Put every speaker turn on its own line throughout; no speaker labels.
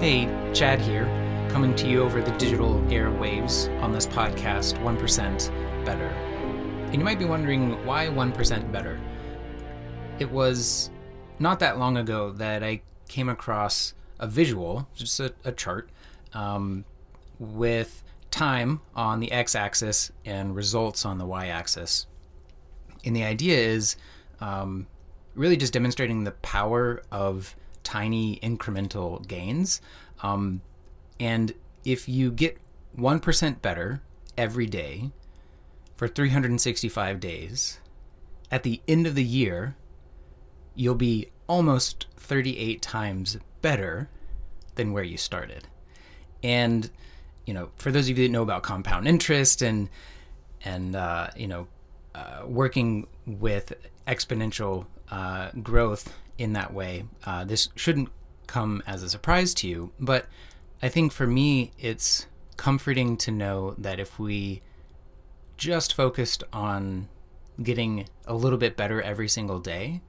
Chad here, coming to you over the digital airwaves on this podcast, 1% Better. And you might be wondering why 1% Better? It was not that long ago that I came across a visual, just a, a chart, um, with time on the x axis and results on the y axis. And the idea is um, really just demonstrating the power of tiny incremental gains. Um, and if you get 1% better every day for 365 days, at the end of the year, you'll be almost 38 times better than where you started. And, you know, for those of you that know about compound interest and, and, uh, you know, uh, working with exponential uh, growth in that way, uh, this shouldn't come as a surprise to you. But I think for me, it's comforting to know that if we just focused on getting a little bit better every single day,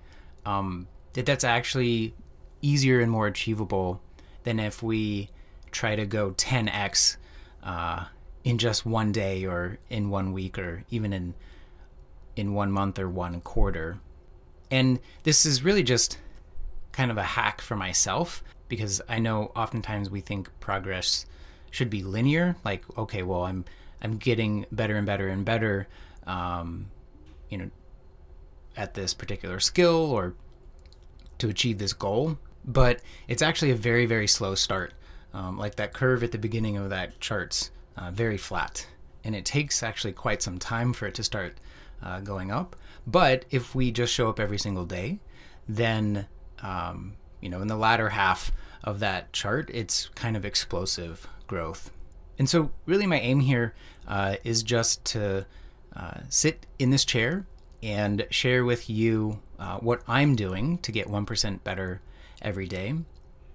um, that that's actually easier and more achievable than if we try to go 10x uh, in just one day or in one week or even in in one month or one quarter. And this is really just kind of a hack for myself because I know oftentimes we think progress should be linear. Like, okay, well, I'm I'm getting better and better and better, um, you know, at this particular skill or to achieve this goal. But it's actually a very very slow start. Um, like that curve at the beginning of that chart's uh, very flat, and it takes actually quite some time for it to start uh, going up. But if we just show up every single day, then um, you know in the latter half of that chart, it's kind of explosive growth. And so, really, my aim here uh, is just to uh, sit in this chair and share with you uh, what I'm doing to get 1% better every day.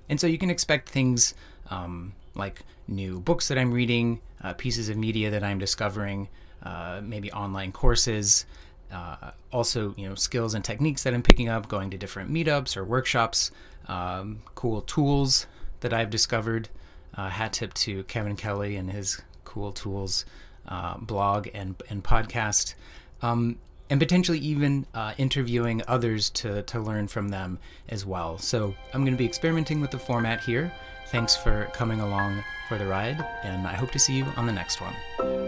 And so, you can expect things um, like new books that I'm reading, uh, pieces of media that I'm discovering, uh, maybe online courses. Uh, also, you know, skills and techniques that I'm picking up, going to different meetups or workshops, um, cool tools that I've discovered. Uh, hat tip to Kevin Kelly and his cool tools uh, blog and and podcast, um, and potentially even uh, interviewing others to to learn from them as well. So I'm going to be experimenting with the format here. Thanks for coming along for the ride, and I hope to see you on the next one.